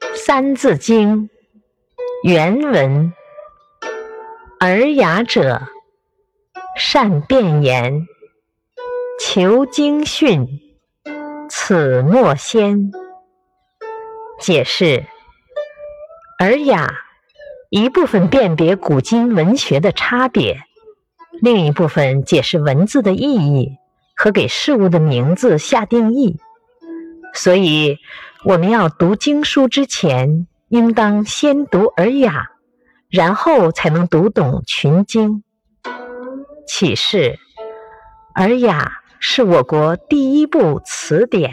《三字经》原文：尔雅者，善辩言，求经训，此莫先。解释：尔雅一部分辨别古今文学的差别，另一部分解释文字的意义和给事物的名字下定义。所以我们要读经书之前应当先读尔雅然后才能读懂群经。启示尔雅是我国第一部词典。